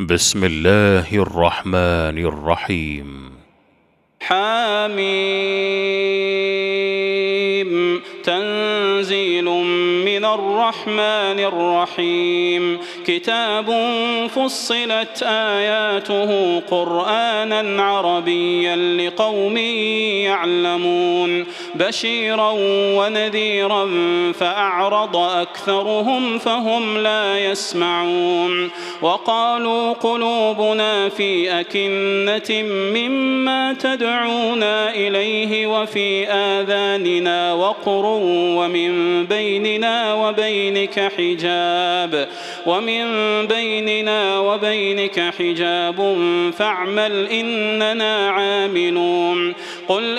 بسم الله الرحمن الرحيم. حميم تنزيل من الرحمن الرحيم. كتاب فصلت آياته قرآنا عربيا لقوم يعلمون. بشيرا ونذيرا فأعرض أكثرهم فهم لا يسمعون. وقالوا قلوبنا في أكنة مما تدعونا إليه وفي آذاننا وقر ومن بيننا وبينك حجاب. ومن بيننا وبينك حجاب فاعمل إننا عاملون. قل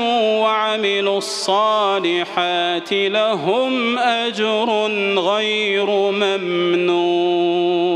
وعملوا الصالحات لهم أجر غير ممنون.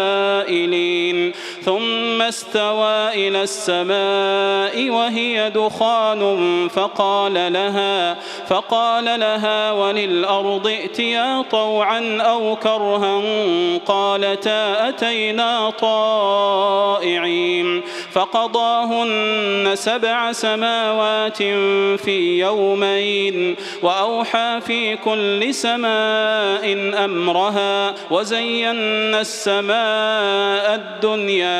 السائلين. ثم استوى إلى السماء وهي دخان فقال لها فقال لها وللأرض ائتيا طوعا أو كرها؟ قالتا أتينا طائعين. فقضاهن سبع سماوات في يومين وأوحى في كل سماء أمرها وزينا السماء الدنيا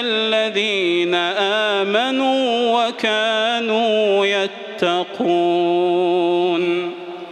الذين آمنوا وكانوا يتقون.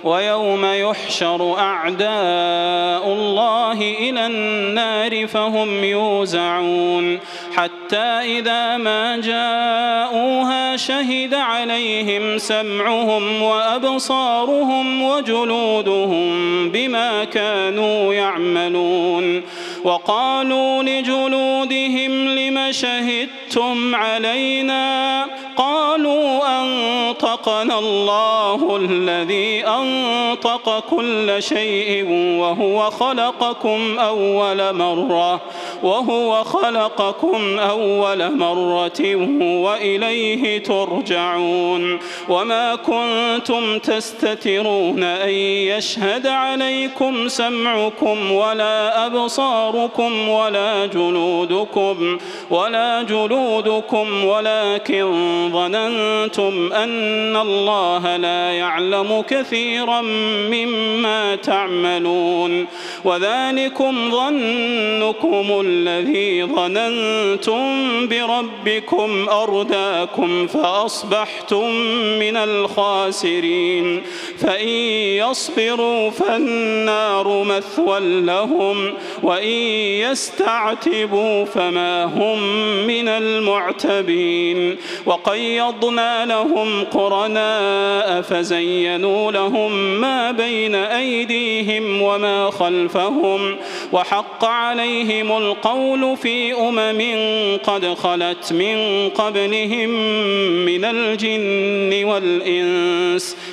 ويوم يحشر أعداء الله إلى النار فهم يوزعون. حتى إذا ما جاءوها شهد عليهم سمعهم وأبصارهم وجلودهم بما كانوا يعملون. وقالوا لجلودهم لم شهدتم علينا؟ قالوا أنطقنا الله الذي أنطق كل شيء وهو خلقكم أول مرة وهو خلقكم أول مرة وإليه ترجعون. وما كنتم تستترون أن يشهد عليكم سمعكم ولا أبصاركم ولا جلودكم ولا جلودكم ولكن ظننتم أن الله لا يعلم كثيرا مما تعملون. وذلكم ظنكم الذي ظننتم بربكم أرداكم فأصبحتم من الخاسرين. فإن يصبروا فالنار مثوى لهم وإن يستعتبوا فما هم من المعتبين. وقيضنا لهم قرناء فزينوا لهم ما بين أيديهم وما خلفهم وحق عليهم القول في أمم قد خلت من قبلهم من الجن والإنس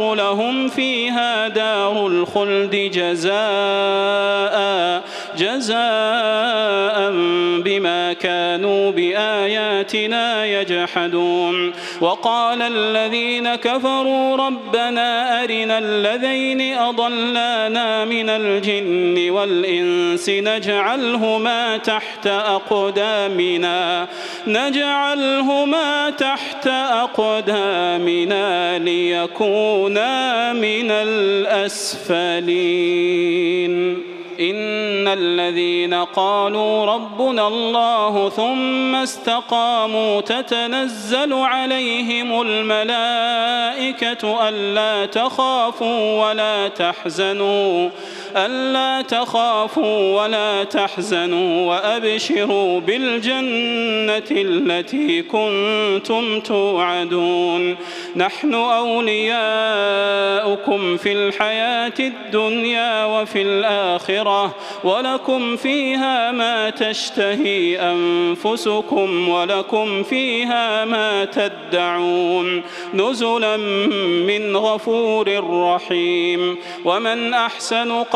لهم فيها دار الخلد جزاء جزاء بما كانوا بآياتنا يجحدون. وقال الذين كفروا ربنا أرنا الذين أضلانا من الجن والإنس نجعلهما تحت أقدامنا نجعلهما تحت أقدامنا ليكونا من الأسفلين. إن الذين قالوا ربنا الله ثم استقاموا تتنزل عليهم الملائكة ألا تخافوا ولا تحزنوا ألا تخافوا ولا تحزنوا وأبشروا بالجنة التي كنتم توعدون. نحن أولياؤكم في الحياة الدنيا وفي الآخرة ولكم فيها ما تشتهي أنفسكم ولكم فيها ما تدعون. نزلا من غفور رحيم. ومن أحسن قولا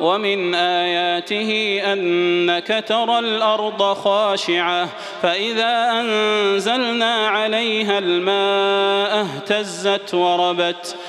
ومن آياته أنك ترى الأرض خاشعة فإذا أنزلنا عليها الماء اهتزت وربت.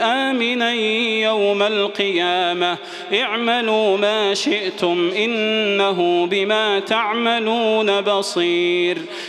آمنا يوم القيامة. اعملوا ما شئتم إنه بما تعملون بصير.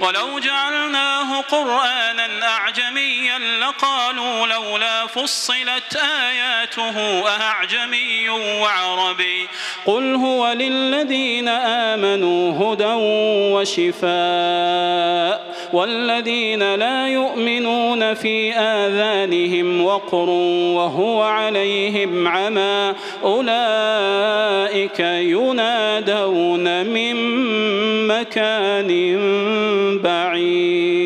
ولو جعلناه قرآنا أعجميا لقالوا لولا فصلت آياته أعجمي وعربي. قل هو للذين آمنوا هدى وشفاء. والذين لا يؤمنون في آذانهم وقر وهو عليهم عمى أولئك ينادون من مكان بعيد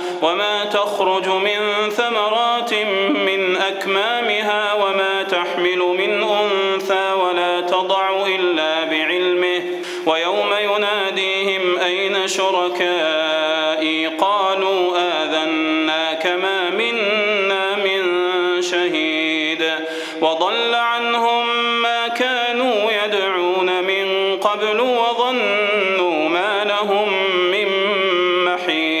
وما تخرج من ثمرات من أكمامها وما تحمل من أنثى ولا تضع إلا بعلمه ويوم يناديهم أين شركائي قالوا آذناك ما منا من شهيد وضل عنهم ما كانوا يدعون من قبل وظنوا ما لهم من محيص لا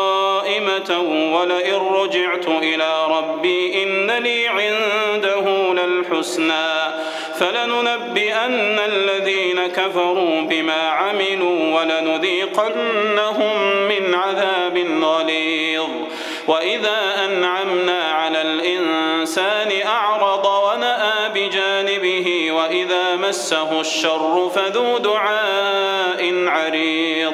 ولئن رجعت إلى ربي إن لي عنده للحسنى فلننبئن الذين كفروا بما عملوا ولنذيقنهم من عذاب غليظ. وإذا أنعمنا على الإنسان أعرض ونأى بجانبه وإذا مسه الشر فذو دعاء عريض.